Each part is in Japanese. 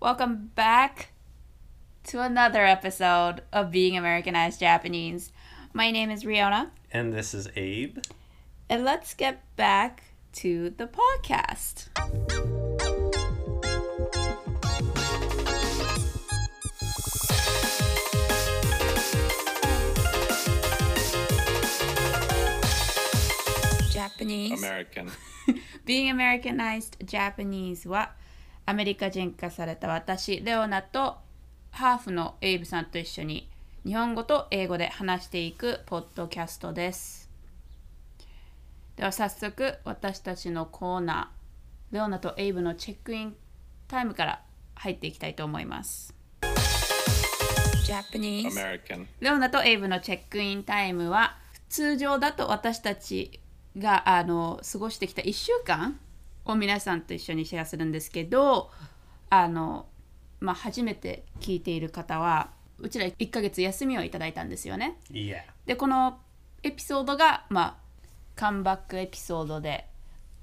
Welcome back to another episode of Being Americanized Japanese. My name is Riona, And this is Abe. and let's get back to the podcast. Japanese American. Being Americanized Japanese はアメリカ人化された私レオナとハーフのエイブさんと一緒に日本語と英語で話していくポッドキャストですでは早速私たちのコーナーレオナとエイブのチェックインタイムから入っていきたいと思います Japanese American. レオナとエイブのチェックインタイムは通常だと私たちがあの過ごしてきた1週間を皆さんと一緒にシェアするんですけどあの、まあ、初めて聞いている方はうちら1ヶ月休みをいただいたんですよね。Yeah. でこのエピソードが、まあ、カムバックエピソードで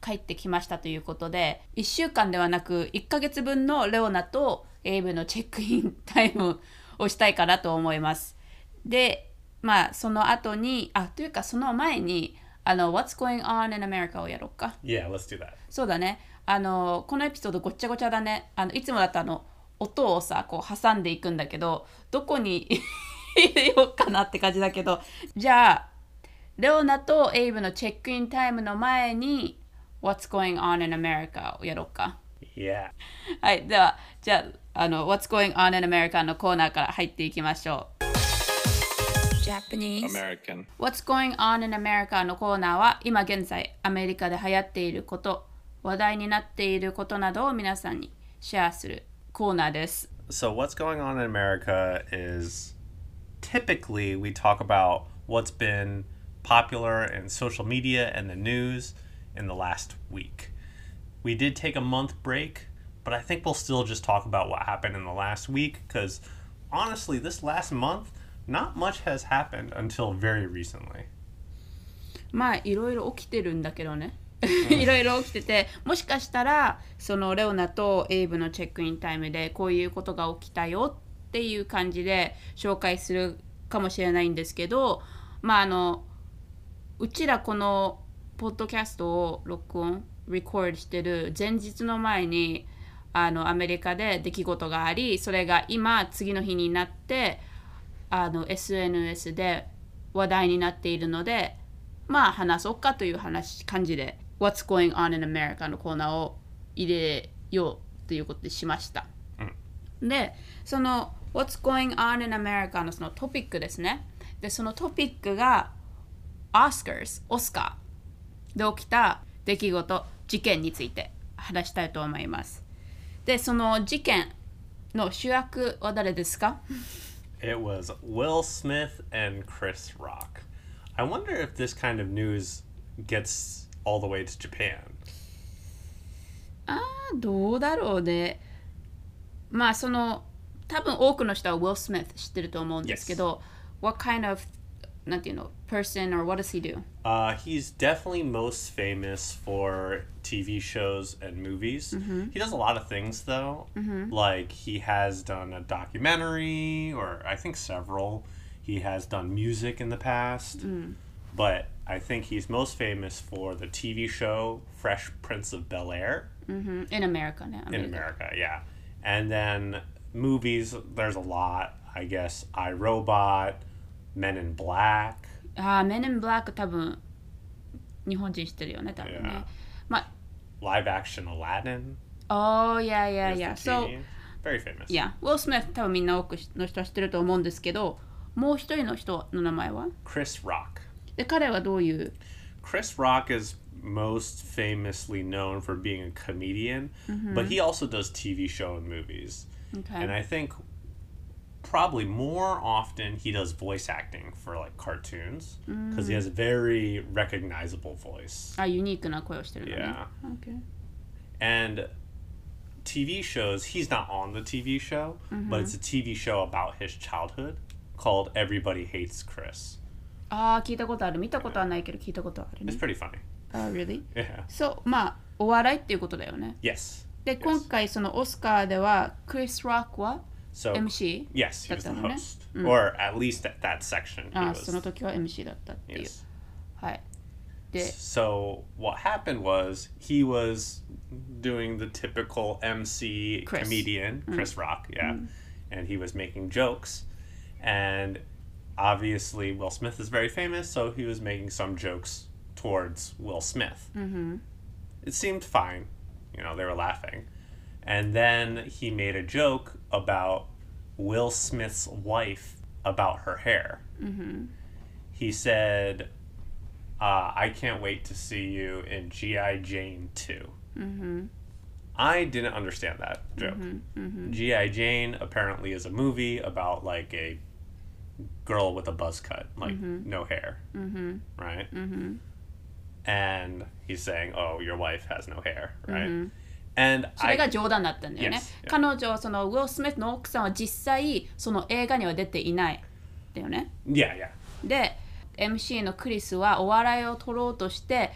帰ってきましたということで1週間ではなく1ヶ月分のレオナとエイブのチェックインタイムをしたいかなと思います。でまあその後にあというかその前にあの What's Going On in America をやろうか。Yeah, let's do that. そうだね。あのこのエピソードごっちゃごちゃだね。あのいつもだとあの音をさこう挟んでいくんだけどどこに入れようかなって感じだけどじゃあレオナとエイブのチェックインタイムの前に What's Going On in America をやろうか。Yeah. はい。ではじゃああの What's Going On in America のコーナーから入っていきましょう。Japanese American. What's Going On in America のコーナーは今現在アメリカで流行っていること話題になっていることなどを皆さんにシェアするコーナーです。 So, what's going on in America is typically we talk about what's been popular in social media and the news in the last week. We did take a month break, but I think we'll still just talk about what happened in the last week because honestly, this last month, not much has happened until very recently. まあいろいろ起きてるんだけどね。いろいろ起きててもしかしたらそのレオナとエイブのチェックインタイムでこういうことが起きたよっていう感じで紹介するかもしれないんですけどまああのうちらこのポッドキャストを録音、レコードしてる前日の前にあのアメリカで出来事があり、それが今次の日になってあの SNS で話題になっているので、まあ話そうかという話感じで What's going on in America のコーナーを入れようということでしました。で、その What's going on in America のそのトピックですね。で、そのトピックが Oscars、オスカーで起きた出来事、事件について話したいと思います。で、その事件の主役は誰ですか？It was Will Smith and Chris Rock. I wonder if this kind of news gets all the way to Japan. ああ、どうだろうね。まあ、その、多分多くの人は Will Smith 知ってると思うんですけど、What kind of, not you know person or what does he do? Uh, he's definitely most famous for TV shows and movies. Mm-hmm. He does a lot of things though. Mm-hmm. Like he has done a documentary or I think several. He has done music in the past. Mm. But I think he's most famous for the TV show Fresh Prince of Bel Air. Mm-hmm. In America now. In America, yeah. And then movies, there's a lot. I guess I Robot. Men in Black. ああ、Men in Black 多分日本人知ってるよね、多分ね Yeah.。まあ、 Live action Aladdin. Oh, yeah, yeah, is the yeah. So, TV. very famous. yeah, Will Smith 多分みんな多くの人は知ってると思うんですけど、もう一人の人の名前は Chris Rock. で、彼はどういう Chris Rock is most famously known for being a comedian, but he also does TV show and movies. Okay. And I think probably more often he does voice acting for like cartoons because he has a very recognizable voice. あ、ユニークな声をしてるのね。 Yeah. Okay. And TV shows, he's not on the TV show, but it's a TV show about his childhood called Everybody Hates Chris. ああ、聞いたことある。見たことはないけど聞いたことはあるね It's。pretty funny. あ、really? Yeah. そう、まあ、お笑いっていうことだよね。 Yes. で今回そのオスカーではクリス・ロックは So MC yes, he was the だったのね。 host, or at least at that section. He あ was. その時は MC だったっていう yes. はいで So what happened was he was doing the typical MC Chris. comedian, Chris Rock, yeah, and he was making jokes, and obviously Will Smith is very famous, so he was making some jokes towards Will Smith. Mm-hmm. It seemed fine, you know, they were laughing, and then he made a joke about Will Smith's wife about her hair. Mm-hmm. He said uh, I can't wait to see you in G.I. Jane 2. Mm-hmm. I didn't understand that joke. G.I. Jane apparently is a movie about like a girl with a buzz cut, like no hair. Mm-hmm. Right? Mm-hmm. And he's saying, oh, your wife has no hair, right? And それが冗談だったんだよね Yes, yeah. 彼女そのウィル・スミスの奥さんは実際その映画には出ていないだよね yeah, yeah. で MC のクリスはお笑いを取ろうとして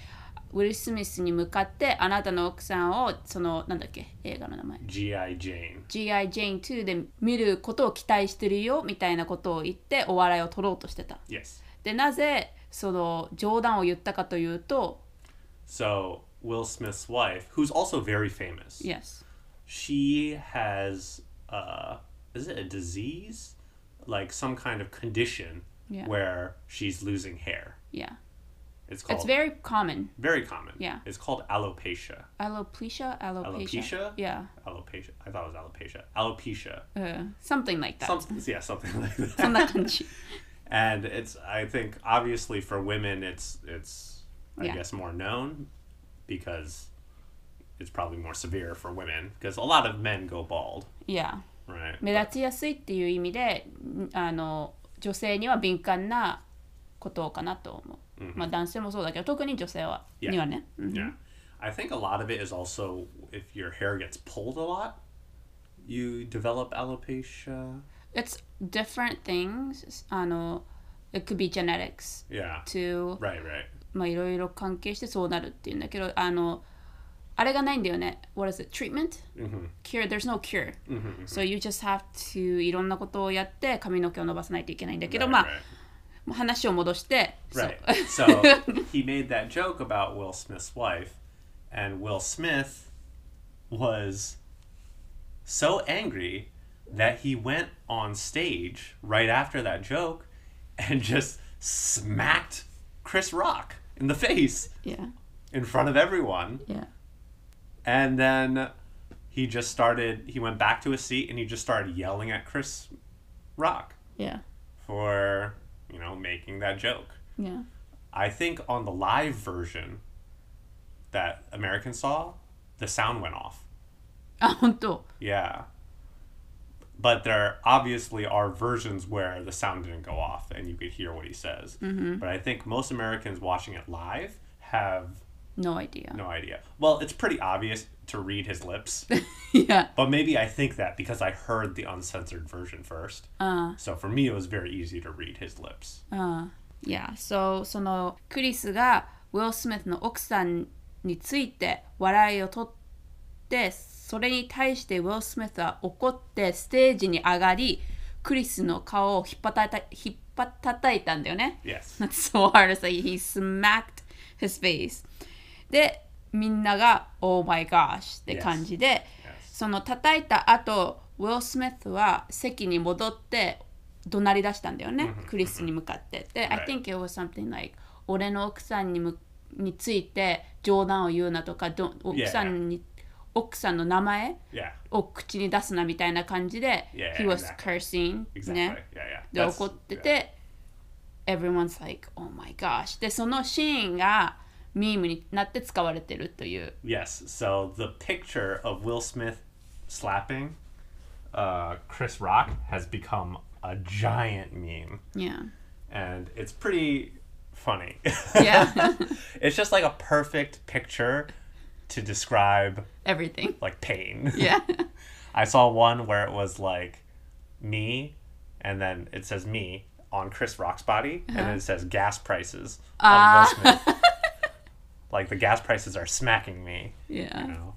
ウィル・スミスに向かってあなたの奥さんをそのなんだっけ映画の名前 G.I. Jane. G.I. Jane 2で見ることを期待してるよみたいなことを言ってお笑いを取ろうとしてた Yes. でなぜその冗談を言ったかというと So Will Smith's wife, who's also very famous. Yes. She has uh is it a disease? Like some kind of condition yeah. where she's losing hair. Yeah. It's called It's very common. Very common. Yeah. It's called alopecia. Alopecia, alopecia. Alopecia? Yeah. Alopecia. I thought it was alopecia. Alopecia. Uh, something like that. Some, yeah, something like that. and it's I think obviously for women it's it's I yeah. guess more known because it's probably more severe for women because a lot of men go bald yeah right 目立ちやすいっていう意味でんあの女性には敏感なことかなと思う、まあ男性もそうだけど特に女性は Yeah. にはね、うん Yeah. I think a lot of it is also if your hair gets pulled a lot, you develop alopecia. It's different things あの it could be genetics Yeah. to Right, right. まあいろいろ関係してそうなるっていうんだけどあのあれがないんだよね What is it? Treatment? Cure? There's no cure So you just have to いろんなことをやって髪の毛を伸ばさないといけないんだけどまあ話を戻して、Right. そう So he made that joke about Will Smith's wife, and Will Smith was so angry that he went on stage right after that joke and just smacked Chris Rock in the face. Yeah. In front of everyone. Yeah. And then he just started he went back to his seat and he just started yelling at Chris Rock. Yeah. For, you know, making that joke. Yeah. I think on the live version that American saw, the sound went off. Oh, yeah But there obviously are versions where the sound didn't go off and you could hear what he says. But I think most Americans watching it live have No idea. no idea. Well, it's pretty obvious to read his lips. yeah. But maybe I think that because I heard the uncensored version first. So for me, it was very easy to read his lips. いや、そう、そのクリスがウィル・スミスの奥さんについて笑いを取って、 それに対してウィル・スミスは怒ってステージに上がり、クリスの顔を引っ叩いた引っ叩いたんだよね。Yes. That's so hard to say. He smacked his face. で、みんなが Oh my gosh って感じで、Yes. その叩いた後、ウィル・スミスは席に戻って怒鳴り出したんだよね、クリスに向かって。で、I Right. think it was something like 俺の奥さんにむについて冗談を言うなとか、ど奥さんに奥さんの名前 Yeah. を口に出すなみたいな感じで、Yeah, he was exactly. cursing、Exactly. ね。Yeah, yeah. で怒って yeah. て、everyone's like, oh my gosh. で、そのシーンがミームになって使われてるという。Yes. So the picture of Will Smith slapping uh, Chris Rock has become a giant meme, Yeah. and it's pretty funny. Yeah. it's just like a perfect picture to describe Everything. like pain. Yeah. I saw one where it was like me, and then it says me on Chris Rock's body, and then uh-huh. it says gas prices ah. on Will Smith. like the gas prices are smacking me. Yeah. you know.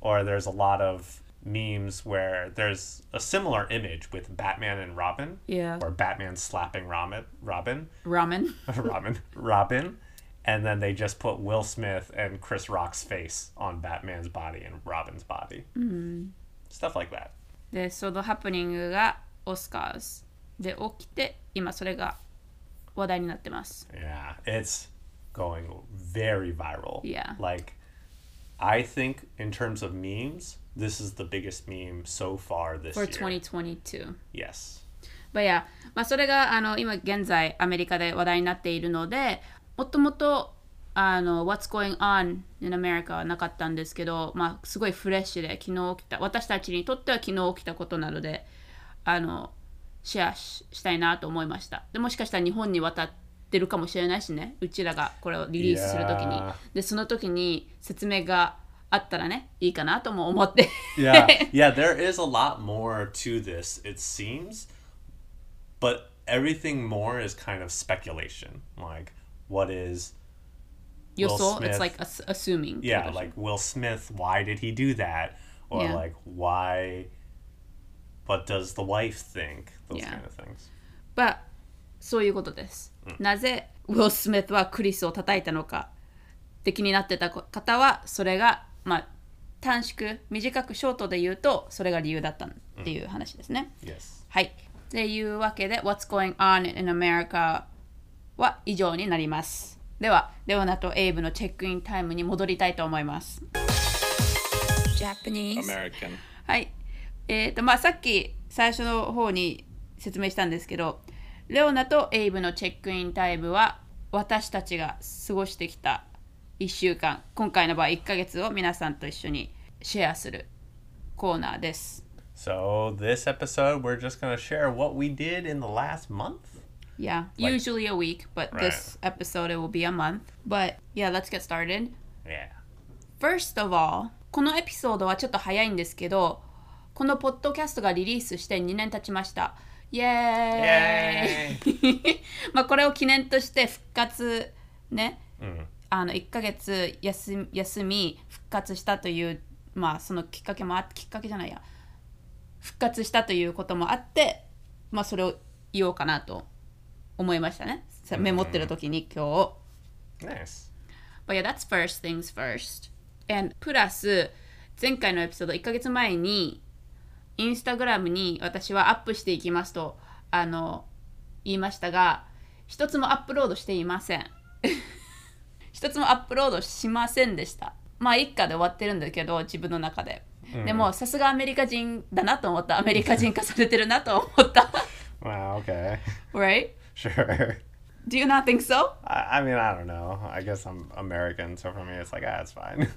or there's a lot of memes where there's a similar image with Batman and Robin, Yeah. or Batman slapping Robin, Robin, Ramen. Robin, Robin, and then they just put Will Smith and Chris Rock's face on Batman's body and Robin's body, stuff like that. で、そのハプニングがオスカーズで起きて、今それが話題になってます。 Yeah, it's going very viral. Yeah. Like, I think in terms of memes, this is the biggest meme so far this For year. 2022. Yes. But yeah, まあそれがあの今現在アメリカで話題になっているので、 もともとあの What's going on in America はなかったんですけど、まあすごいフレッシュで昨日起きた、私たちにとっては昨日起きたことなので、あのシェアししたいなと思いました。でもしかしたら日本に渡ってるかもしれないしね、うちらがこれをリリースするときに。で、その時に説明があったらね、いいかなとも思って。Yeah. yeah, there is a lot more to this, it seems. But everything more is kind of speculation. Like, what is. 予 Will 想、Smith It's like ass- assuming. Yeah, like Will Smith, why did he do that? Or Yeah. like, why. What does the wife think? Those Yeah. kind of things. But そういうことです。なぜウィル・スミスはクリスを叩いたのかって気になってた方はそれがまあ短縮短くショートで言うとそれが理由だったっていう話ですね。Yes. はい。っていうわけで What's going on in America は以上になります。では、レオナとエイブのチェックインタイムに戻りたいと思います。Japanese American. はい。えっ、と、まあ、さっき最初の方に説明したんですけど、レオナとエイブのチェックインタイムは私たちが過ごしてきた1週間、今回の場合1ヶ月を皆さんと一緒にシェアするコーナーです。So, this episode, we're just going to share what we did in the last month. Yeah, Like- usually a week, but this episode it will be a month. But yeah, let's get started. Yeah. First of all, このエピソードはちょっと早いんですけど、このポッドキャストがリリースして2年経ちました。イエーイまあこれを記念として復活ね、あの1ヶ月休み休み復活したというまあそのきっかけもあってきっかけじゃないや復活したということもあってまあそれを言おうかなと思いましたねさメモってる時に今日。Nice. But yeah, that's first things first. And プラス、前回のエピソード1ヶ月前に、インスタグラムに私はアップしていきますと、あの、言いましたが、一つもアップロードしていません。一つもアップロードしませんでした。まあ、一家で終わってるんだけど、自分の中で。でも、さすがアメリカ人だなと思った。アメリカ人化されてるなと思った。Wow, okay. right? Sure. Do you not think so? I, I mean, I don't know. I guess I'm American, so for me, it's like, ah, it's fine.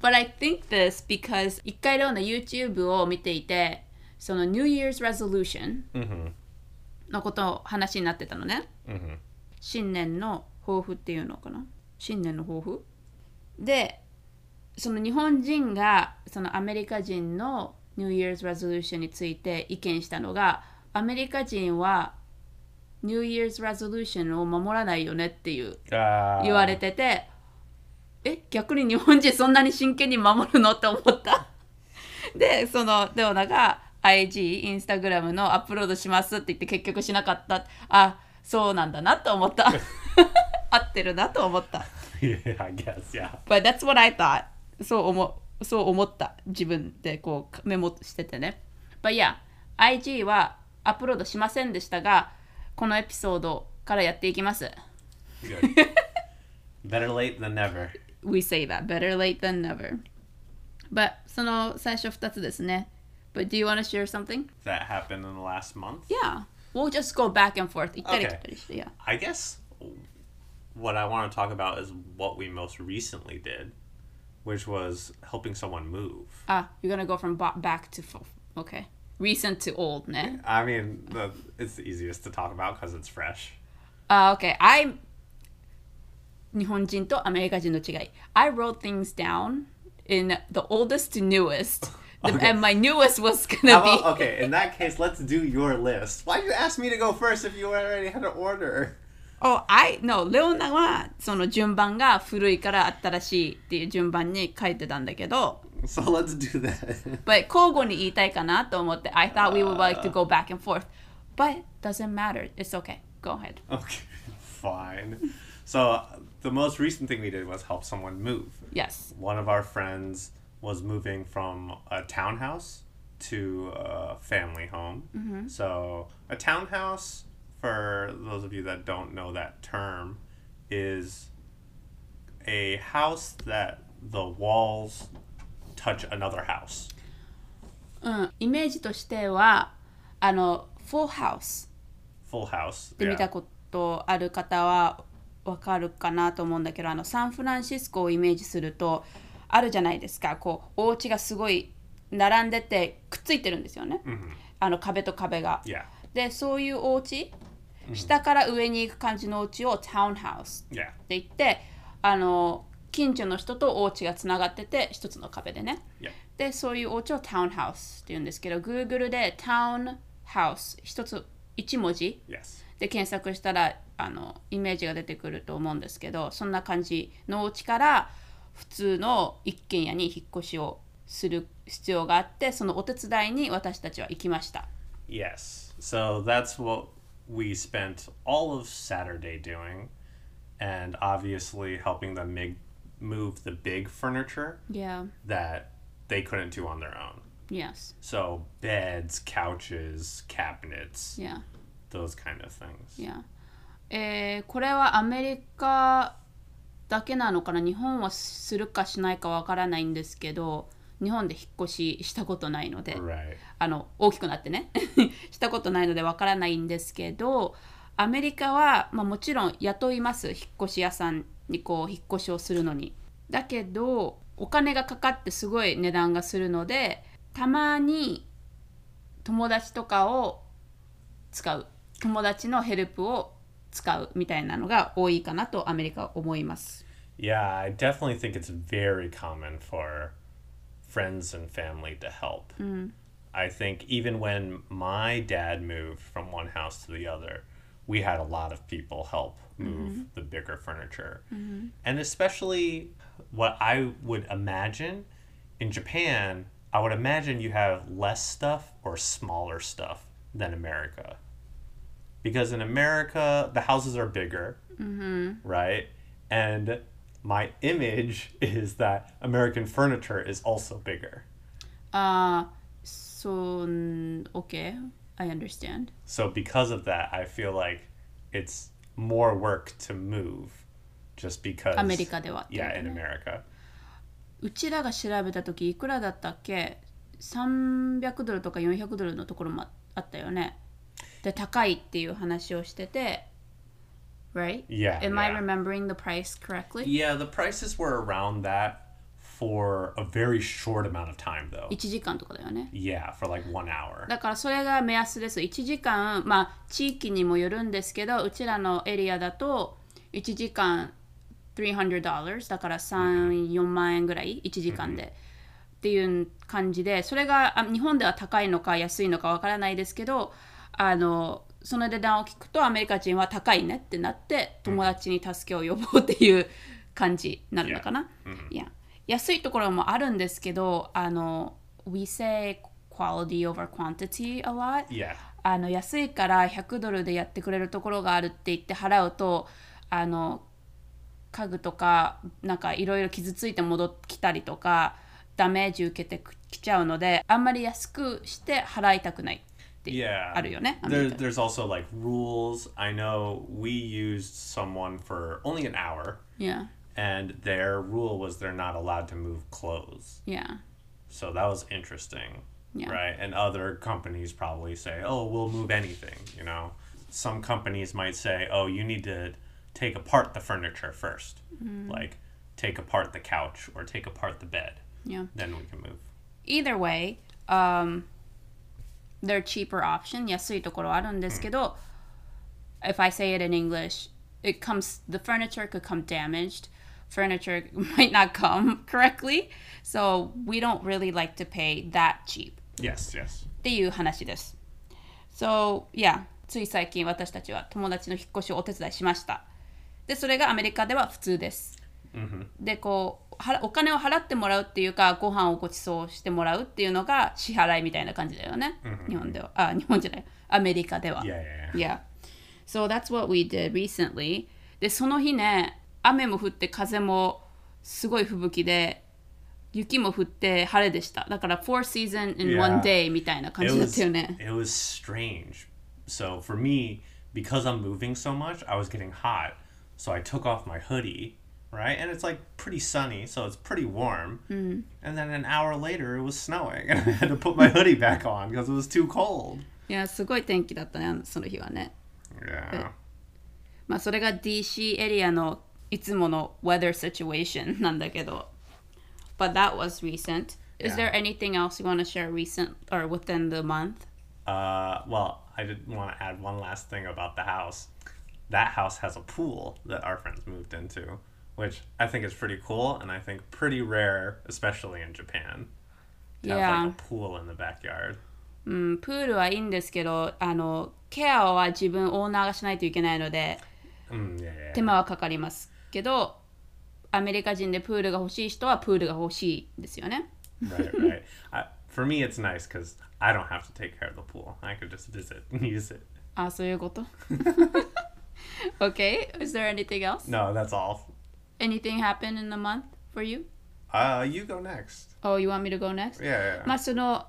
But I think this because 一回レオナ YouTube を見ていて、その New Year's Resolution のことを話になってたのね。新年の抱負っていうのかな新年の抱負で、その日本人がそのアメリカ人の New Year's Resolution について意見したのが、アメリカ人は New Year's Resolution を守らないよねっていう uh, 言われてて、え逆に日本人そんなに真剣に守るのって思った？でそのレオナが IG インスタグラムのアップロードしますって言って結局しなかった。あそうなんだなと思った。合ってるなと思った。yeah, I guess, yeah. But that's what I thought. そう思うそう思った。自分でこうメモしててね。But yeah IG はアップロードしませんでしたがこのエピソードからやっていきます Good. Better late than never. We say that better late than never. But その最初2つですね。But do you want to share something? That happened in the last month. Yeah. We'll just go back and forth. 行ったり来 Okay. たりして。Yeah. I guess what I want to talk about is what we most recently did, which was helping someone move. Ah, you're gonna go from ba- back to f- okay. Recent to old ね。 I mean, the, it's the easiest to talk about because it's fresh. あ、okay. I 日本人とアメリカ人の違い。I wrote things down in the oldest to newest. The- Okay. And my newest was How gonna be about- okay, in that case, let's do your list. Why'd you ask me to go first if you already had an order? Oh, I no レオナはその順番が古いから新しいっていう順番に書いてたんだけど So let's do that. But 交互に言いたいかなと思って I thought we would like to go back and forth But doesn't matter It's okay Go ahead okay, fine. So the most recent thing we did was help someone move. Yes One of our friends was moving from a townhouse to a family home. So a townhouse, for those of you that don't know that term, is a house that the walls touch another house. うんイメージとしてはあの Full House Full house. で見.たことある方はわかるかなと思うんだけどあのサンフランシスコをイメージするとあるじゃないですかこうお家がすごい並んでてくっついてるんですよね、あの壁と壁が Yeah. でそういうお家下から上に行く感じのお家をタウンハウス.って言ってあの近所の人とお家がつながってて一つの壁でね Yeah. でそういうお家をタウンハウスって言うんですけど Google でタウンハウス一つ一文字.で検索したらあのイメージが出てくると思うんですけどそんな感じのお家から普通の一軒家に引っ越しをする必要があってそのお手伝いに私たちは行きました。Yes. So that's what we spent all of Saturday doing, and obviously helping them mig- move the big furniture Yeah, that they couldn't do on their own. yes, So beds, couches, cabinets, yeah, those kind of things. yeah. えーこれはアメリカだけなのかな日本はするかしないかわからないんですけど日本で引っ越ししたことないので。あの大きくなってねしたことないのでわからないんですけどアメリカは、まあ、もちろん雇います引っ越し屋さんにこう引っ越しをするのにだけどお金がかかってすごい値段がするのでたまに友達とかを使う友達のヘルプを使うみたいなのが多いかなとアメリカは思います Yeah, I definitely think it's very common for friends and family to help. I think even when my dad moved from one house to the other, we had a lot of people help move mm-hmm. the bigger furniture. Mm-hmm. And especially what I would imagine in Japan, I would imagine you have less stuff or smaller stuff than America. Because in America, the houses are bigger, mm-hmm. right? And my image is that American furniture is also bigger. Uh, so, okay. I understand So because of that, I feel like it's more work to move just because アメリカではっていう Yeah, ね in America. うちらが調べた時いくらだったっけ300ドルとか400ドルのところもあったよねで高いっていう話をしてて Right? Yeah, Am I yeah. remembering the price correctly? Yeah, the prices were around that for a very short amount of time though. 1時間とかだよね。Yeah, for like 1 hour. だからそれが目安です。1時間まあ地域にもよるんですけどうちらのエリアだと1時間300だから34万円ぐらい？1時間で、っていう感じでそれがあ日本では高いのか安いのかわからないですけどあのその値段を聞くとアメリカ人は高いねってなって友達に助けを呼ぼうっていう感じになるのかな、いや安いところもあるんですけどあの We say quality over quantity a lot Yeah. あの安いから100ドルでやってくれるところがあるって言って払うとあの家具とかなんかいろいろ傷ついて戻ってきたりとかダメージ受けてきちゃうのであんまり安くして払いたくないって Yeah. あるよね。アメ There, there's also like rules. I know we used someone for only an hour, Yeah, and their rule was they're not allowed to move clothes. yeah, So that was interesting, Yeah. right? And other companies probably say, "Oh, we'll move anything." You know, some companies might say, "Oh, you need to take apart the furniture 1st like take apart the couch or take apart the bed, yeah. then we can move." Either way, um, they're cheaper option 安いところあるんですけど、if I say it in English, it comes the furniture could come damaged. Furniture might not come correctly, so we don't really like to pay that cheap. Yes, yes. っていう話です。So, yeah, つい最近私たちは友達の引っ越しをお手伝いしました。で、それがアメリカでは普通です。で、こう、お金を払ってもらうっていうかご飯をご馳走してもらうっていうのが支払いみたいな感じだよね、日本ではあ日本じゃないアメリカでは Yeah, yeah, yeah. Yeah. So that's what we did recently. で、その日ね、雨も降って風もすごい吹雪で、雪も降って晴れでした。だから、four season in one day みたいな感 It じだっ was たよね。it was strange. So for me, because I'm moving so much, I was getting hot. So I took off my hoodie, right? And it's like pretty sunny, so it's pretty warm. And then an hour later, it was snowing, and I had to put my hoodie back on because it was too cold. いや、すごい天気だったね、その日はね。Yeah. まあ、それが DC エリアのいつもの weather situation なんだけど。But that was recent. Is Yeah. there anything else you want to share recent or within the month? Uh, well, I did want to add one last thing about the house. That house has a pool that our friends moved into, which I think is pretty cool and I think pretty rare, especially in Japan. To have Yeah. like a pool in the backyard. うん、プールはいいんですけど、あの、ケアは自分オーナーがしないといけないので、 Mm, yeah, yeah. 手間はかかります けど、アメリカ人でプールが欲しい人はプールが欲しいですよね。right, right. I, for me, it's nice because I don't have to take care of the pool. I could just visit and use it. あ、そういうこと。okay, is there anything else? No, that's all. Anything happen in the month for you? Uh, you go next. Oh, you want me to go next? Yeah, yeah. まあその、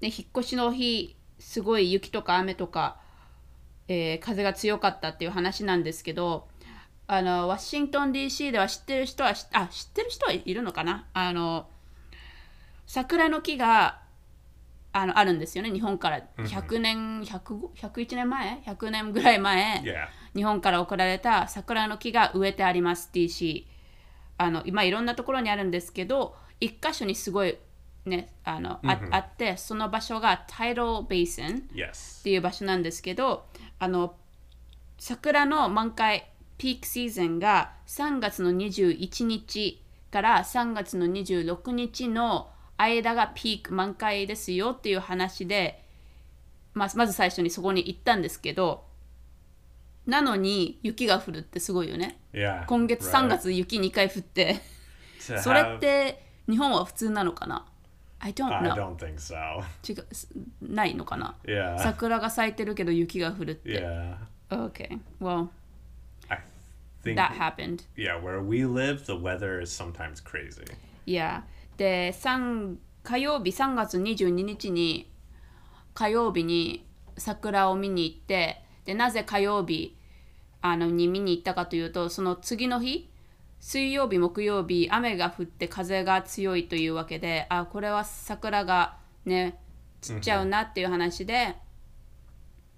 ね、引っ越しの日すごい雪とか雨とか、えー風が強かったっていう話なんですけどあのワシントン DC では知ってる人は知あ知ってる人はいるのかな？あの桜の木があのあるんですよね日本から。100年105 101年前？100年ぐらい前、Yeah. 日本から送られた桜の木が植えてあります DC あの今いろんなところにあるんですけど一箇所にすごいねあの、ああってその場所が Tidal Basin っ Yes. ていう場所なんですけどあの桜の満開ピークシーズンが3月の21日から3月の26日の間がピーク満開ですよっていう話で、まあ、まず最初にそこに行ったんですけどなのに雪が降るってすごいよね Yeah. 今月 right. 3月雪2回降ってそれって日本は普通なのかな ?I don't I know don't think so. 違うないのかな？Yeah. 桜が咲いてるけど雪が降るって。Yeah. Okay, well, I think that happened. yeah, where we live, the weather is sometimes crazy. Yeah. で、3火曜日3月22日に火曜日に桜を見に行って、で、なぜ火曜日あのに見に行ったかというと、その次の日、水曜日、木曜日、雨が降って風が強いというわけで、あ、これは桜がね、散っちゃうなっていう話で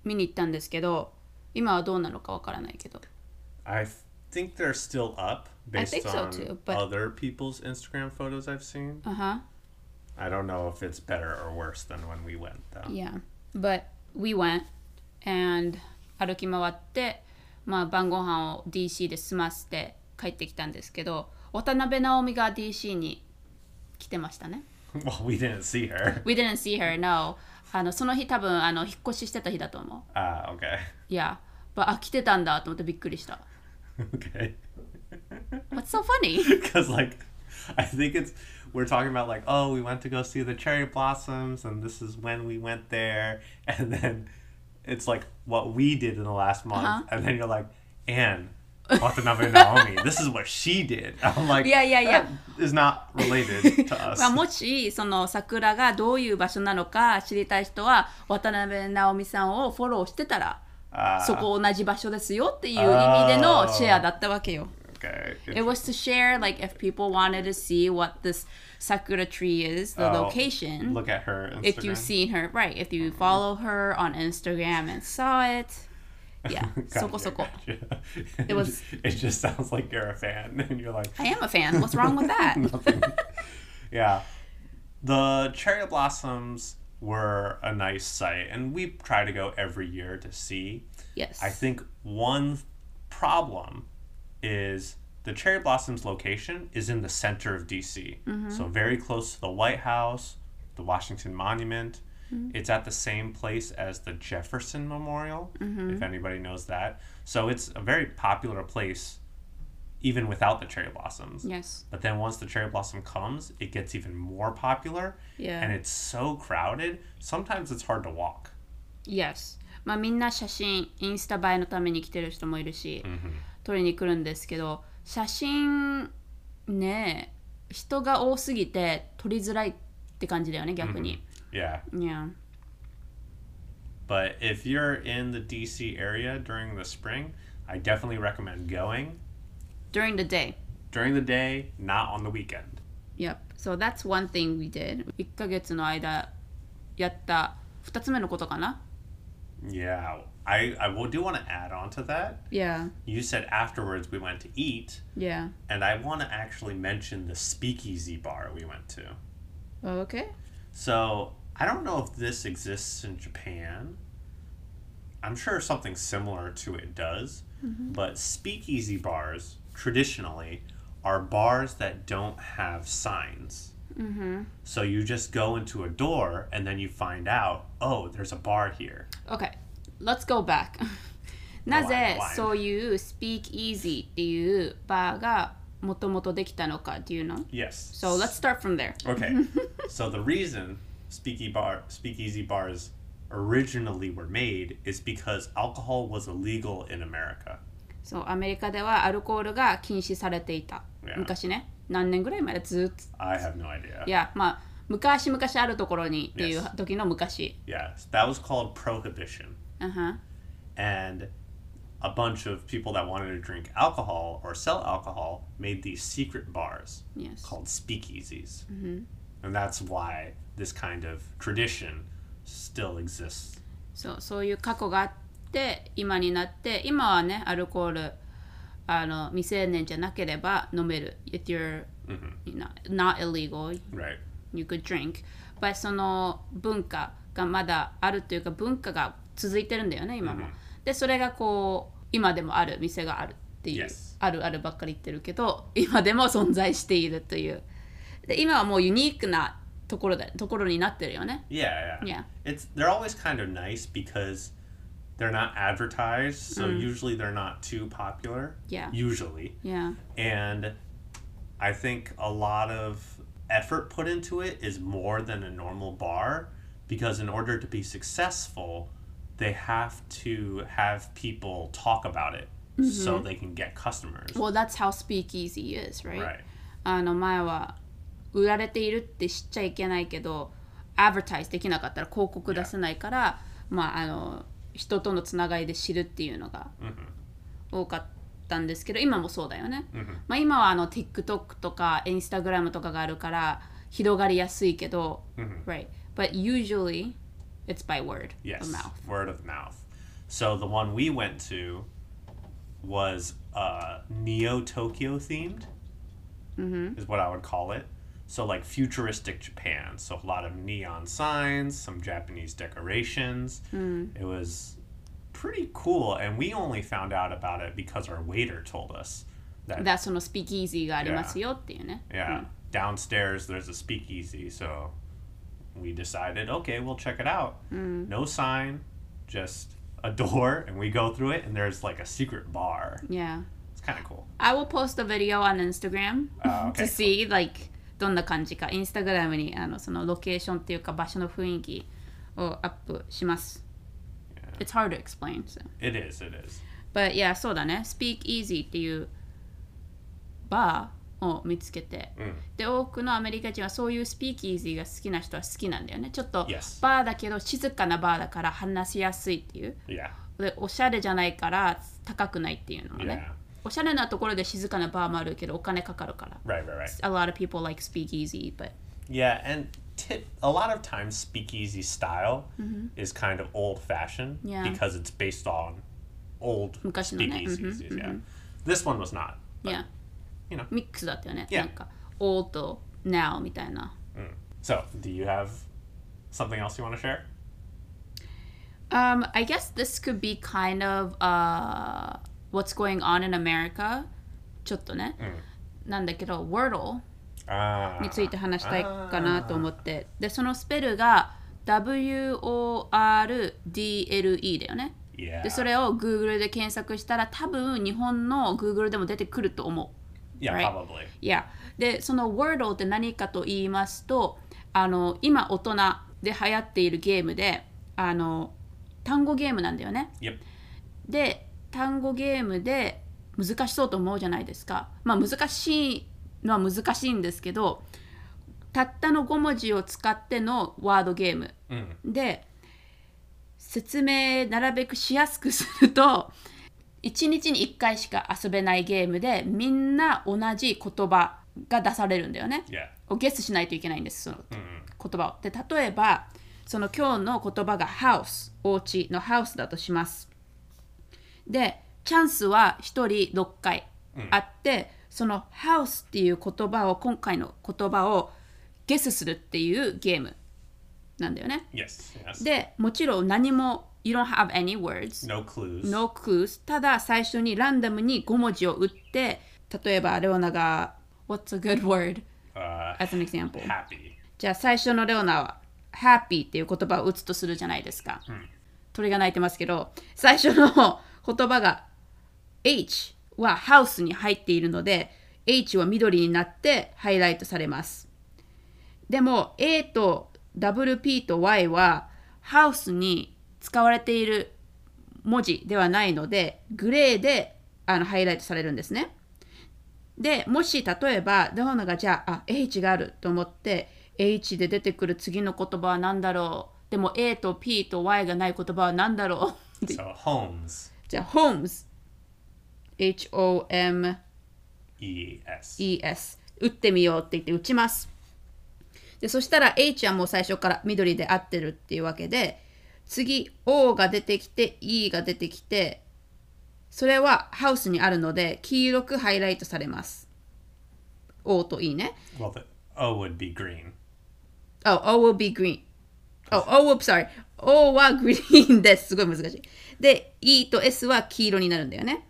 見に行ったんですけど、今はどうなのかわからないけど。I think they're still up I based think so on too, but- other people's Instagram photos I've seen. あは I don't know if it's better or worse than when we went though. Yeah, but we went and 歩き回って、まあ、晩ご飯を DC で済ませて帰ってきたんですけど渡辺直美が DC に来てましたね。Well, we didn't see her. We didn't see her, no. あのその日多分あの引っ越ししてた日だと思う。Ah, okay. いや、あ来てたんだと思ってびっくりした。okay. What's so funny? Because like, I think it's we're talking about like, oh, we went to go see the cherry blossoms, and this is when we went there, and then it's like what we did in the last month, Uh-huh. and then you're like, Anne, Watanabe Naomi, this is what she did. I'm like, Yeah, yeah, yeah. that is not related to us. まあ、もしその桜がどういう場所なのか知りたい人は渡辺直美さんをフォローしてたら Ah, そこ同じ場所ですよっていう意味でのシェアだったわけよ。 okay. It was to share, like, if people wanted to see what this sakura tree is, the Oh, location. Look at her Instagram. If you've seen her, right? If you follow her on Instagram and saw it, yeah, Gotcha, そこそこ。 gotcha. It was- It just sounds like you're a fan, and you're like, I am a fan. What's wrong with that? yeah. The cherry blossoms were a nice sight, and we try to go every year to see. Yes. I think one problem is the cherry blossoms location is in the center of DC. Mm-hmm. So very close to the White House, the Washington Monument. Mm-hmm. It's at the same place as the Jefferson Memorial, mm-hmm. if anybody knows that. So it's a very popular place even without the cherry blossoms. Yes. But then once the cherry blossom comes, it gets even more popular Yeah. and it's so crowded. Sometimes it's hard to walk. Yes. まあみんな写真、インスタ映えのために来てる人もいるし、撮りに来るんですけど、写真ね、人が多すぎて撮りづらいって感じだよね、逆に。 Yeah. Yeah. But if you're in the DC area during the spring, I definitely recommend going During the day. during the day, not on the weekend. Yep. So that's one thing we did. 1ヶ月の間やった2つ目のことかな Yeah. I, I will do want to add on to that. Yeah. You said afterwards we went to eat, Yeah. and I want to actually mention the speakeasy bar we went to. Okay. So I don't know if this exists in Japan. I'm sure something similar to it does, but speakeasy bars traditionally are bars that don't have signs. So you just go into a door and then you find out, oh, there's a bar here. Okay. Let's go back. なぜ Why? Why? そういう Speak Easy っていうバーがもともとできたのか Do you know? Yes. So let's start from there. Okay. so the reason speaky bar speakeasy bars originally were made is because alcohol was illegal in America. そうアメリカではアルコールが禁止されていた。Yeah. 昔ね。何年ぐらい前だずっと。I have no idea. いや、まあ、昔々あるところにっていう Yes. 時の昔。Yes, that was called prohibition. うんはん And a bunch of people that wanted to drink alcohol or sell alcohol made these secret bars Yes. called speakeasies. And that's why this kind of tradition still exists. そうそういう過去があって今になって今はねアルコールあの未成年じゃなければ飲める if you're not illegal Right. you could drink but その文化がまだあるというか文化が続いてるんだよね今も、でそれがこう今でもある店があるっていう、Yes. あるあるばっかり言ってるけど今でも存在しているというで今はもうユニークなところだところになってるよね Yeah, yeah. Yeah. It's they're always kind of nice because they're not advertised, so usually they're not too popular. Yeah. Usually. yeah And I think a lot of effort put into it is more than a normal bar because in order to be successful, they have to have people talk about it so they can get customers. Well, that's how speakeasy is, right? Right. あの前は売られているって知っちゃいけないけど、advertise できなかったら広告出せないから、まああの 人とのつながりで知るっていうのが多かったんですけど、今もそうだよね。まあ今はあの TikTok とか Instagram とかがあるから広がりやすいけど、right? But usually it's by word Yes, of mouth. word of mouth. So the one we went to was uh, Neo Tokyo themed, is what I would call it. So like futuristic Japan. So a lot of neon signs, some Japanese decorations. It was pretty cool, and we only found out about it because our waiter told us that. だその speakeasy がありますよっていうね。 yeah, downstairs there's a speakeasy, so we decided, okay, we'll check it out. No sign, just a door, and we go through it, and there's like a secret bar. Yeah. It's kind of cool. I will post a video on Instagram Ah, okay. to see like どんな感じか。インスタグラムにあのそのロケーションっていうか場所の雰囲気をアップします。It's hard to explain. So. It is, it is. But yeah, そうだね。Speak Easy っていうバーを見つけて、で多くのアメリカ人はそういう Speak Easy が好きな人は好きなんだよね。ちょっと Yes. バーだけど静かなバーだから話しやすいっていう。Yeah. でおしゃれじゃないから高くないっていうのもね。Yeah. おしゃれなところで静かなバーもあるけどお金かかるから。 Right, right, right. A lot of people like speakeasy, but Yeah, and tip, a lot of times speakeasy style is kind of old fashioned Yeah. because it's based on old 昔のね。 speakeasies. Yeah. This one was not. but, yeah. you know. ミックスだったよね。 Yeah. なんか old と now みたいな。 So, do you have something else you want to share? Um, I guess this could be kind of uh, what's going on in America. ちょっとね。なんだけど、Wordle Ah. について話したいかなと思って。で、そのスペルが W-O-R-D-L-E だよね。Yeah. でそれを Google で検索したら多分日本の Google でも出てくると思う。yeah, right? probably. いやでその Wordle って何かと言いますとあの今大人で流行っているゲームであの単語ゲームなんだよね。Yep. で単語ゲームで難しそうと思うじゃないですか。まあ難しいのは難しいんですけどたったの5文字を使ってのワードゲーム Mm. で説明なるべくしやすくすると1日に1回しか遊べないゲームでみんな同じ言葉が出されるんだよね。をゲスしないといけないんですその Mm. 言葉を。で例えばその今日の言葉が house お家の house だとします。でチャンスは1人6回あって、その house っていう言葉を今回の言葉をゲスするっていうゲームなんだよね。Yes. Yes. でもちろん何も you don't have any words no clues. no clues ただ最初にランダムに5文字を打って例えばレオナが What's a good word? Uh, as an example happy. じゃあ最初のレオナは happy っていう言葉を打つとするじゃないですか、鳥が鳴いてますけど最初の言葉が H はハウスに入っているので H は緑になってハイライトされます。でも A と WP と Y はハウスに使われている文字ではないのでグレーであのハイライトされるんですね。でもし例えばレオナがじゃああ H があると思って H で出てくる次の言葉は何だろう？でも A と P と Y がない言葉は何だろう？So homes. じゃあ Homes H-O-M E S. ES 打ってみようって言って打ちますでそしたら H はもう最初から緑で合ってるっていうわけで次 O が出てきて E が出てきてそれはハウスにあるので黄色くハイライトされます O と E ね Well, the O would be green. Oh, O will be green. Oh, O will, sorry. O はグリーンです。すごい難しい。で、E と S は黄色になるんだよね。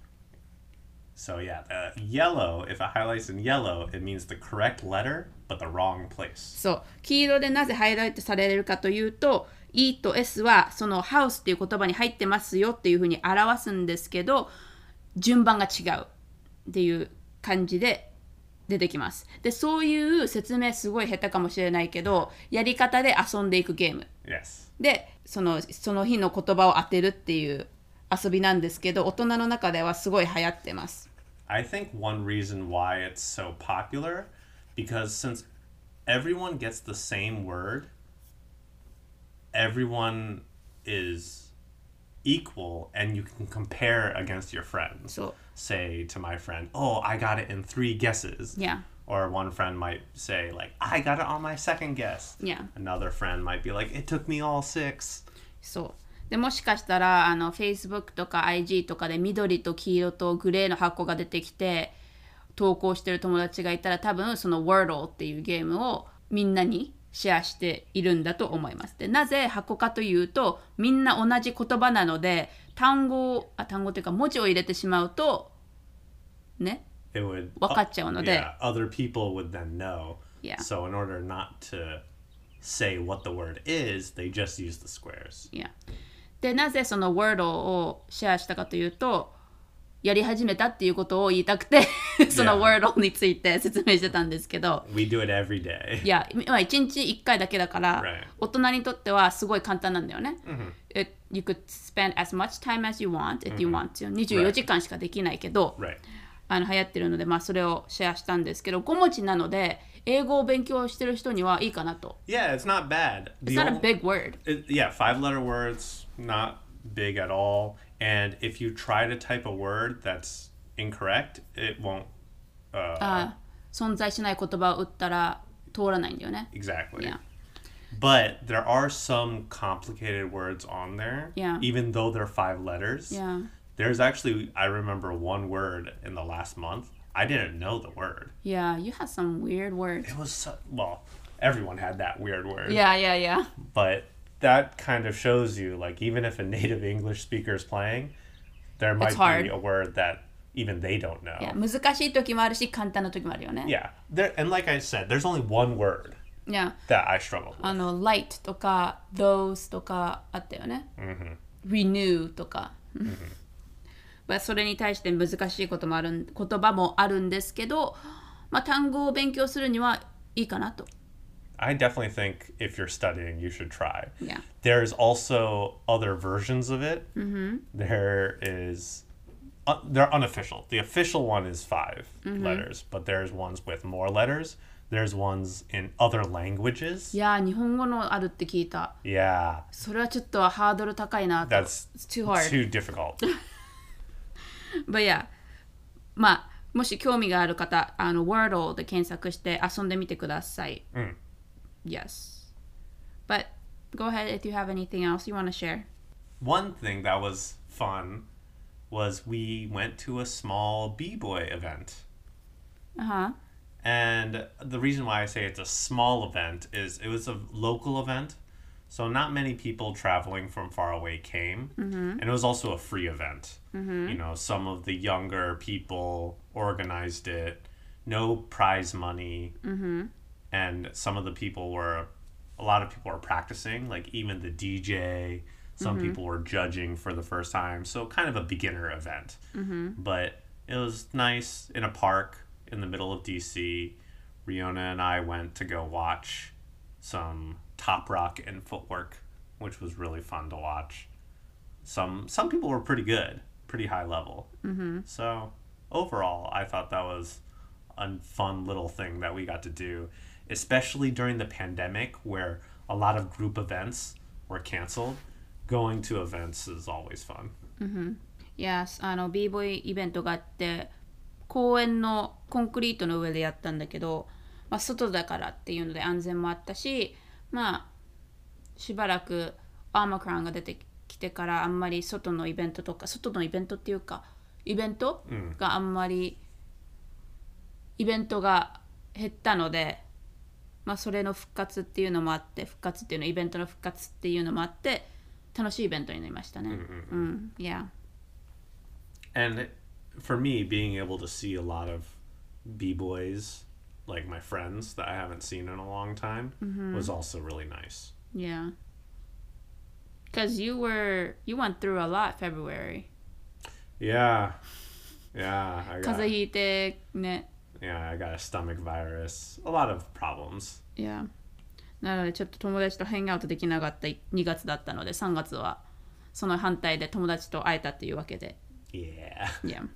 So yeah, the yellow. If it highlights in yellow, it means the correct letter but the wrong place. そう。黄色でなぜハイライトされるかというと、E と S はそのハウスっていう言葉に入ってますよっていうふうに表すんですけど、順番が違うっていう感じで出てきます。で、そういう説明すごい下手かもしれないけど、やり方で遊んでいくゲーム。Yes. でそのその日の言葉を当てるっていう遊びなんですけど大人の中ではすごい流行ってます。 I think one reason why it's so popular because since everyone gets the same word, everyone is equal and you can compare against your friends. そう。 Say to my friend, "Oh, I got it in 3 guesses." Yeah. Or one friend might say like, "I got it on my second guess." Yeah. Another friend might be like, "It took me all 6." そう。でもしかしたらあの Facebook とか IG とかで緑と黄色とグレーの箱が出てきて投稿してる友達がいたら多分その Wordle っていうゲームをみんなにシェアしているんだと思います。でなぜ箱かというとみんな同じ言葉なので単語をあ単語というか文字を入れてしまうとね it would 分かっちゃうので。yeah, other people would then know. Yeah. So in order not to say what the word is, they just use the squares. いやでなぜその Wordle をシェアしたかというとやり始めたっていうことを言いたくてその Yeah. Wordle について説明してたんですけど We do it every day. いやまあ1日1回だけだから、Right. 大人にとってはすごい簡単なんだよね。It- you could spend as much time as you want if you want to 24 Right. 時間しかできないけど、Right. あの流行ってるので、まあ、それをシェアしたんですけど5文字なので英語を勉強してる人にはいいかなと。Yeah, it's not bad. It's not a big word. it- yeah, five letter words, not big at all. And if you try to type a word that's incorrect, it won't. Uh, あ存在しない言葉を打ったら通らないんだよね。exactly. Yeah. But there are some complicated words on there, Yeah. even though they're five letters. Yeah. There's actually, I remember one word in the last month. I didn't know the word. Yeah, you have some weird words. It was so, well, everyone had that weird word. Yeah, yeah, yeah. But that kind of shows you, like, even if a native English speaker is playing, there might hard. be a word that even they don't know. Yeah, 難しい時もあるし簡単な時もあるよね。 Yeah. There, and like I said, there's only one word Yeah. that I struggled with. あの、light とか those とかあったよね。 renew とか、 まあそれに対して難しいこともあるん言葉もあるんですけど、まあ、単語を勉強するにはいいかなと。I definitely think if you're studying, you should try. Yeah. There's also other versions of it. There is, uh, they're unofficial. The official one is 5 letters, but there's ones with more letters. There's ones in other languages. いやー日本語のあるって聞いた。Yeah, それはちょっとハードル高いなと。that's too hard. too difficult. But yeah. まあ、もし興味がある方、あの、Wordle で検索して遊んでみてください。Mm. Yes. But go ahead if you have anything else you want to share. One thing that was fun was we went to a small b-boy event. あは And the reason why I say it's a small event is it was a local event. so not many people traveling from far away came. Mm-hmm. And it was also a free event. Mm-hmm. You know, some of the younger people organized it, no prize money. Mm-hmm. And some of the people were, a lot of people were practicing, like even the DJ. Some people were judging for the first time. So kind of a beginner event. But it was nice in a park in the middle of DC. Riona and I went to go watch some top rock and footwork, which was really fun to watch. Some some people were pretty good, pretty high level. Mm-hmm. So overall, I thought that was a fun little thing that we got to do, especially during the pandemic where a lot of group events were canceled. Going to events is always fun. いや、あの、b ボーイイベントがあって、公園のコンクリートの上でやったんだけど、まあ、外だからっていうので安全もあったし、 まあ、しばらくアーマクランが出てきてからあんまり外のイベントとか、外のイベントっていうか、イベントがあんまり、イベントが減ったので、まあ、それの復活っていうのもあって、復活っていうの、イベントの復活っていうのもあって、楽しいイベントになりましたね。うん、いや。and for me being able to see a lot of b-boys like my friends that i haven't seen in a long time was also really nice Yeah. Because you were, you went through a lot February. yeah yeah i got 風邪ひいてね。 yeah i got a stomach virus a lot of problems いや。なのでちょっと友達とヘングアウトできなかった2月だったので3月はその反対で友達と会えたっていうわけで。 yeah Yeah.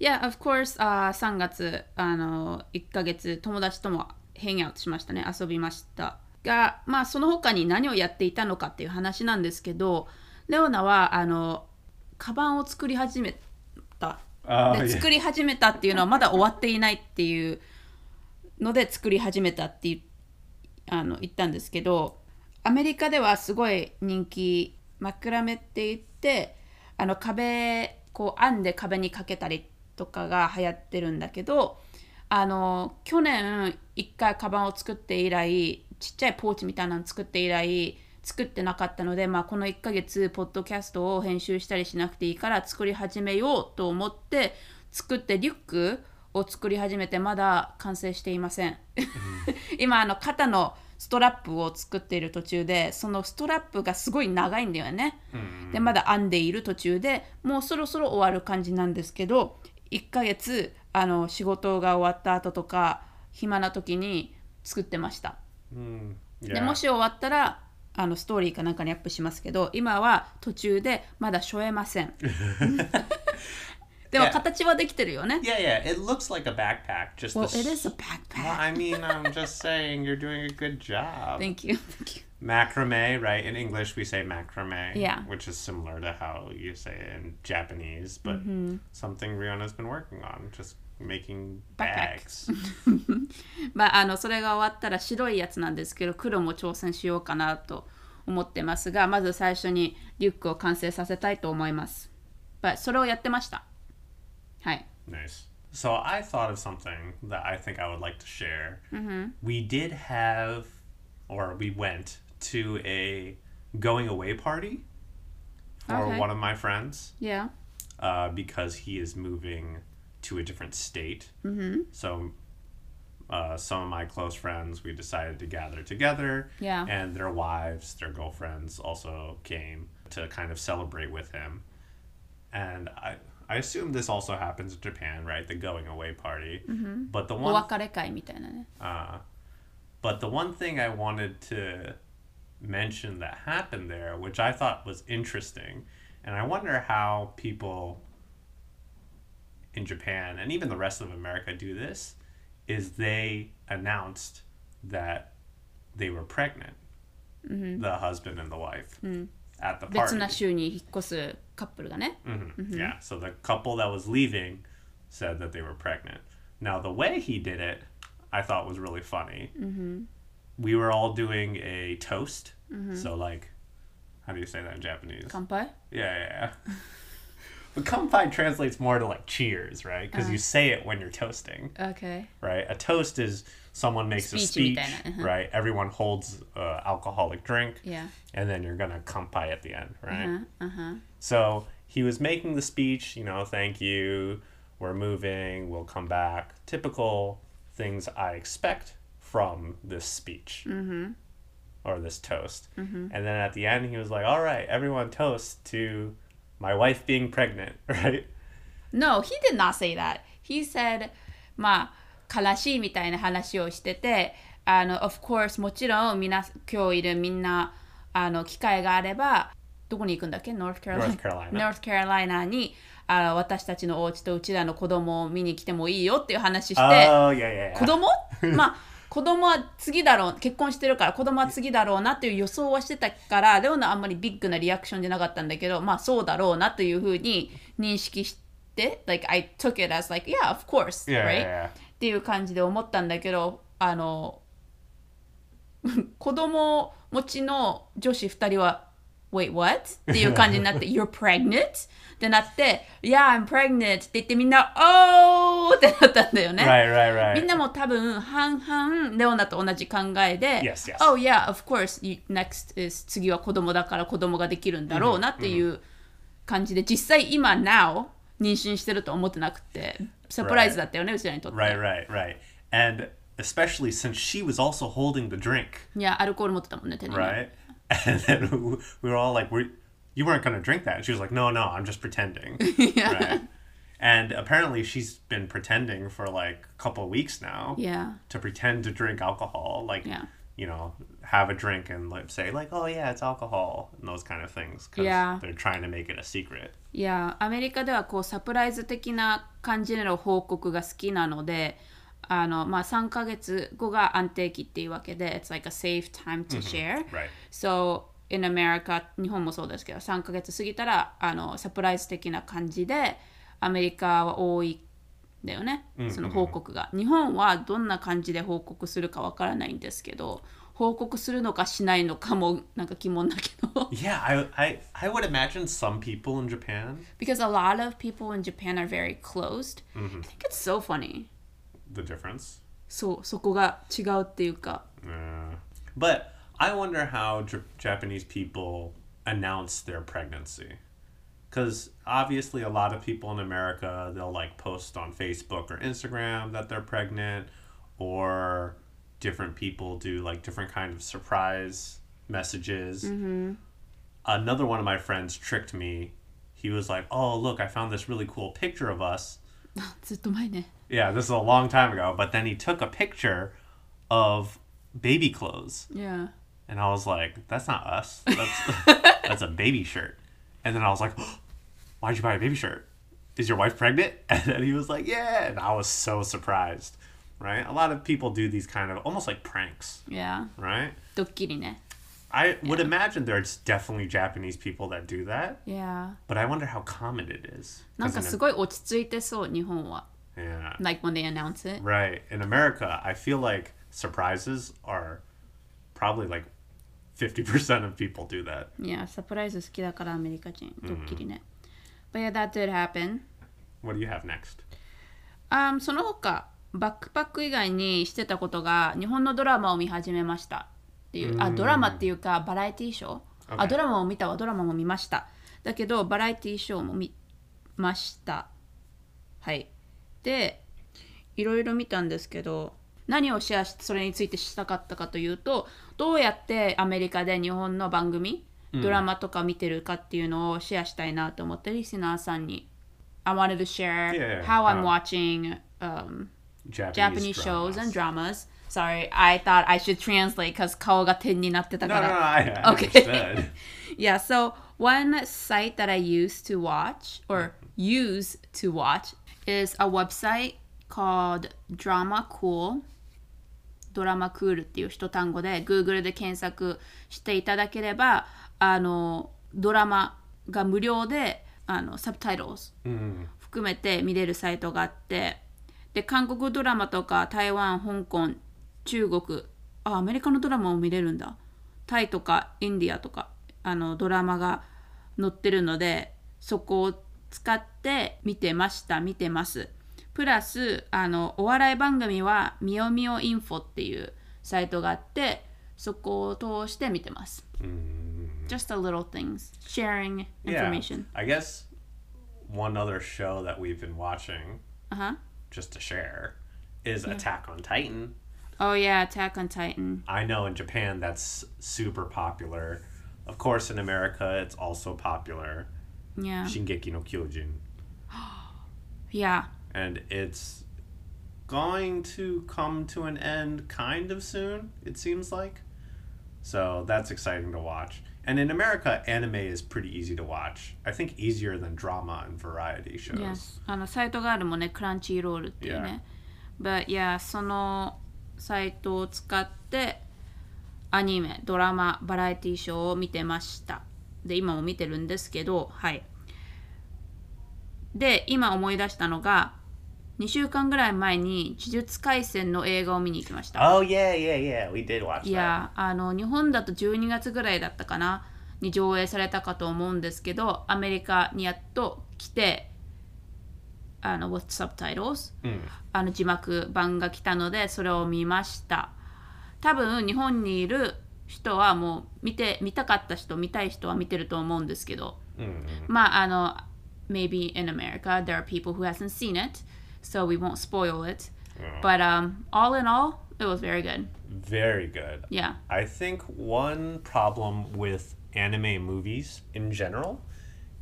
Yeah, of course, あー3月、あの、1ヶ月友達ともヘングアウトしましたね。遊びました。が、まあその他に何をやっていたのかっていう話なんですけど、レオナは、あの、カバンを作り始めた。Oh. 作り始めたっていうのはまだ終わっていないっていうので作り始めたっていうあの言ったんですけどアメリカではすごい人気マクラメって言ってあの壁こう編んで壁にかけたりとかが流行ってるんだけどあの去年一回カバンを作って以来ちっちゃいポーチみたいなの作って以来作ってなかったので、まあ、この1ヶ月ポッドキャストを編集したりしなくていいから作り始めようと思って作ってリュックを作り始めてまだ完成していません。今あの肩のストラップを作っている途中でそのストラップがすごい長いんだよね、でまだ編んでいる途中でもうそろそろ終わる感じなんですけど1ヶ月あの仕事が終わった後とか暇な時に作ってました、Mm, で yeah もし終わったらあのストーリーかなんかにアップしますけど今は途中でまだしょえませんでも.形はできてるよね yeah yeah it looks like a backpack just Well, it is a Well, backpack i mean i'm just saying you're doing a good job Thank you Thank you macrame right in english we say macrame Yeah. which is similar to how you say it in japanese but Mm-hmm. something riona's been working on just making Backpacks. bags まあ、あのそれが終わったら白いやつなんですけど黒も挑戦しようかなと思ってますがまず最初にリュックを完成させたいと思います。まあそれをやってました。はい。 Nice. So I thought of something that I think I would like to share. Mm-hmm. We did have, or we went to a going away party for okay. one of my friends. Yeah. Uh, because he is moving to a different state. Mm-hmm. So, uh, some of my close friends, we decided to gather together. Yeah. And their wives, their girlfriends also came to kind of celebrate with him. And I, I assume this also happens in Japan, right? The going away party. Mm-hmm. But the one. Uh, but the one thing I wanted to mentioned that happened there, which I thought was interesting. And I wonder how people in Japan and even the rest of America do this is they announced that they were pregnant, mm-hmm. the husband and the wife, mm-hmm. at the party. Mm-hmm. mm-hmm. Yeah, so the couple that was leaving said that they were pregnant. Now, the way he did it, I thought was really funny we were all doing a toast. Mm-hmm. So like, how do you say that in Japanese? Kanpai. Yeah, yeah. yeah. but kanpai translates more to like cheers, right? Because uh. you uh-huh. say it when you're toasting. Okay. Right. A toast is someone makes speech a speech, uh-huh. right? Everyone holds a uh, alcoholic drink. Yeah. And then you're gonna kanpai at the end, right? Uh huh. Uh-huh. So he was making the speech. You know, thank you. We're moving. We'll come back. Typical things I expect from this speech or this toast. And then at the end, he was like, all right, everyone toast to my wife being pregnant, right? No, he did not say that. He said, まあ、悲しいみたいな話をしてて、あの、of course、もちろんみな、今日いるみんな、あの、機会があれば、どこに行くんだっけ ?North Carolina。North Carolina. に、あの私たちのお家とうちらの子供を見に来てもいいよっていう話して、Oh, yeah, yeah, 子 yeah. 供まあ子供は次だろう結婚してるから子供は次だろうなっていう予想はしてたからレオナあんまりビッグなリアクションじゃなかったんだけどまあそうだろうなというふうに認識して、like I took it as like yeah of course right? っていう感じで思ったんだけどあの 子供持ちの女子2人は Wait, what? っていう感じになって You're pregnant? ってなって Yeah, I'm pregnant って言ってみんな Oh! ってなったんだよね。Right, right, right. みんなも多分半々レオナと同じ考えで、Yes, yes. Oh yeah, of course, you- next is 次は子供だから子供ができるんだろうなっていう感じで、実際今 now 妊娠してると思ってなくて、サプライズだったよね、うちらにとって。Right, right, right. And especially since she was also holding the drink, いや、アルコール持ってたもんね、手に。right? And then we were all like, we you weren't going to drink that. And she was like, no, no, I'm just pretending. Right? And apparently she's been pretending for like a couple of weeks now Yeah. to pretend to drink alcohol. Like, Yeah. you know, have a drink and like, say, like, oh, yeah, it's alcohol and those kind of things. Because Yeah. they're trying to make it a secret. いや、アメリカではこうサプライズ的な感じでの報告が好きなので、あのまあ、3ヶ月後が安定期っていうわけで、It's like a safe time to share. Right. So, in America、日本もそうですけど、3ヶ月過ぎたらあのサプライズ的な感じで、アメリカは多いんだよね、その報告が。日本はどんな感じで報告するかわからないんですけど、報告するのかしないのかもなんか疑問だけど。Yeah, I, I, I would imagine some people in Japan, because a lot of people in Japan are very closed. I think it's so funny. the difference. そう、そこが違うっていうか。Uh, but I wonder how J- Japanese people announce their pregnancy. Because obviously, a lot of people in America, they'll like post on Facebook or Instagram that they're pregnant, or different people do like different kind of surprise messages. Mm-hmm. Another one of my friends tricked me. He was like, "Oh, look, I found this really cool picture of us." yeah, this is a long time ago, but then he took a picture of baby clothes. Yeah. And I was like, that's not us. That's that's a baby shirt. And then I was like, why'd you buy a baby shirt? Is your wife pregnant? And then he was like, yeah. And I was so surprised. Right? A lot of people do these kind of almost like pranks, Yeah. right? ドッキリね。 I would imagine there's definitely Japanese people that do that, Yeah. but I wonder how common it is. なん 'Cause か in すごい落ち着いてそう、日本は。 yeah. Like when they announce it. Right. In America, I feel like surprises are probably like 50% of people do that. いや、サプライズ好きだからアメリカ人。ドッキリね。But yeah, that did happen. What do you have next? Um, その他、バックパック以外にしてたことが、日本のドラマを見始めました。っていう、あ、ドラマっていうか、バラエティーショー。あ.ドラマも見たわ、ドラマも見ました。だけど、バラエティーショーも見ました。はい。で、いろいろ見たんですけど、何をシェアしてそれについてしたかったかというとどうやってアメリカで日本の番組、ドラマとか見てるかっていうのをシェアしたいなと思ってリスナーさんに I wanted to share Yeah, how I'm um, watching um, Japanese, Japanese shows dramas. and dramas sorry I thought I should translate because 顔が点になってた No, か no, ら no, I, I Okay. understood. Yeah, so one site that I used to watch or use to watch is a website called Drama Cool. ドラマクールっていう一単語で Google で検索していただければあのドラマが無料であのサブタイトル Mm. 含めて見れるサイトがあってで韓国ドラマとか台湾香港中国あアメリカのドラマも見れるんだタイとかインディアとかあのドラマが載ってるのでそこを使って見てました見てますプラスあのお笑い番組はみよみよインフォっていうサイトがあってそこを通して見てます、Just a little things sharing Yeah. information I guess one other show that we've been watching, あは just to share, is Attack on Titan. Oh yeah Attack on Titan I know in Japan that's super popular. Of course, in America, it's also popular. Yeah Shingeki no Kyojin. Yeah and it's going to come to an end kind of soon, it seems like. So that's exciting to watch. And in America, anime is pretty easy to watch. I think easier than drama and variety shows. Yes. あのサイトがあるもんね、クランチロールっていうね。Yeah. But yeah, そのサイトを使ってアニメ、ドラマ、バラエティショーを見てました。で、今も見てるんですけど、はい。で、今思い出したのが、2週間ぐらい前に「呪術廻戦」の映画を見に行きました。Oh, yeah, yeah, yeah. We did watch いやあの日本だと12月ぐらいだったかなに上映されたかと思うんですけどアメリカにやっと来てあの with subtitles、あの字幕版が来たのでそれを見ました。多分日本にいる人はもう見て見たかった人見たい人は見てると思うんですけど、まああの maybe in America there are people who hasn't seen it so we won't spoil it but um, all in all it was very good Very good. yeah I think one problem with anime movies in general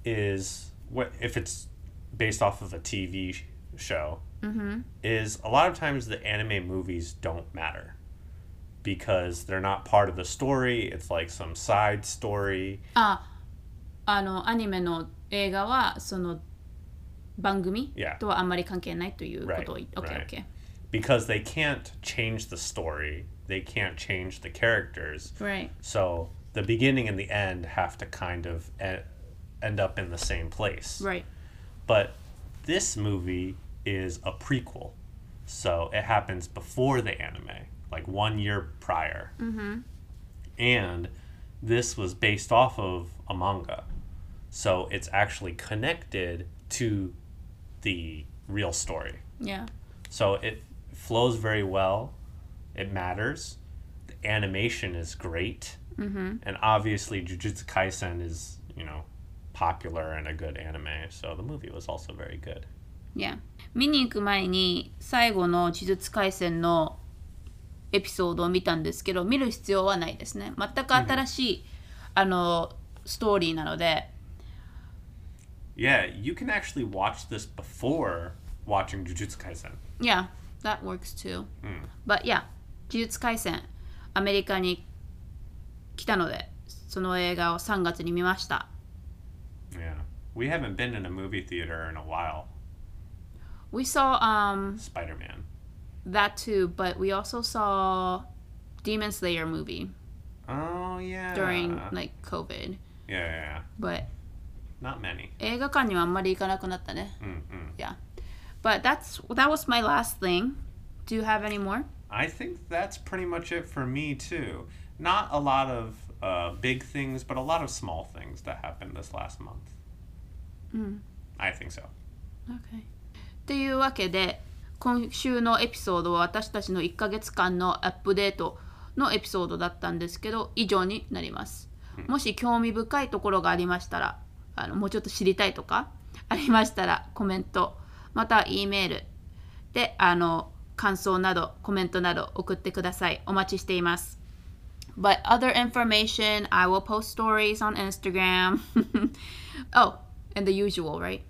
is what if it's based off of a TV sh- show is a lot of times the anime movies don't matter because they're not part of the story. It's like some side story. ああのアニメの映画はその 番組 Yeah. とはあんまり関係ないということを言っ Right, OK right. OK Because they can't change the story. They can't change the characters. right So the beginning and the end have to kind of e- end up in the same place. right But this movie is a prequel. So it happens before the anime, like one year prior. And this was based off of a manga. So it's actually connected to the real story. yeah So it flows very well. It matters. The animation is great. Mm-hmm. And obviously, Jujutsu Kaisen is, you know, popular and a good anime. So the movie was also very good. yeah 見に行く前に最後の呪術廻戦のエピソードを見たんですけど見る必要はないですね全く新しい、あのストーリーなので Yeah, you can actually watch this before watching Jujutsu Kaisen. Yeah, that works too. But yeah, 呪術廻戦アメリカに来たのでその映画を3月に見ました Yeah. We haven't been in a movie theater in a while. We saw um Spider Man. that too, but we also saw Demon Slayer movie Oh, yeah. during like COVID. Yeah, yeah, yeah. But Not many. 映画館にはあんまり行かなくなったね。Mm-mm. Yeah. But that's that was my last thing. Do you have any more? I think that's pretty much it for me too. Not a lot of uh, big things, but a lot of small things that happened this last month. I think so. Okay. っていうわけで今週のエピソードは私たちの1ヶ月間のアップデートのエピソードだったんですけど以上になります。もし興味深いところがありましたらあのもうちょっと知りたいとかありましたらコメントまたは E メールであの感想などコメントなど送ってくださいお待ちしています But other information, I will post stories on Instagram. oh, and the usual, right?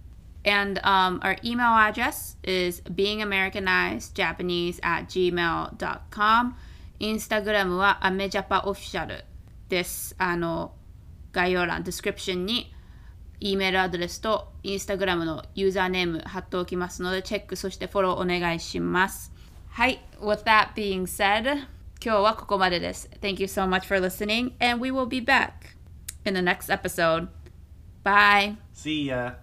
And um, our email address is beingamericanizedjapanese at gmail.com. インスタグラムはアメジャパオフィシャルです。あの、概要欄、 description に E メールアドレスとインスタグラムのユーザーネーム貼っておきますので、チェック、そしてフォローお願いします。はい、with that being said, 今日はここまでです。Thank you so much for listening, and we will be back in the next episode. Bye! See ya.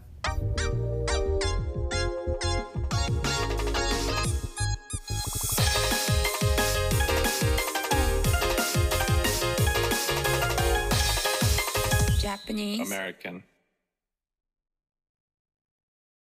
Japanese. American.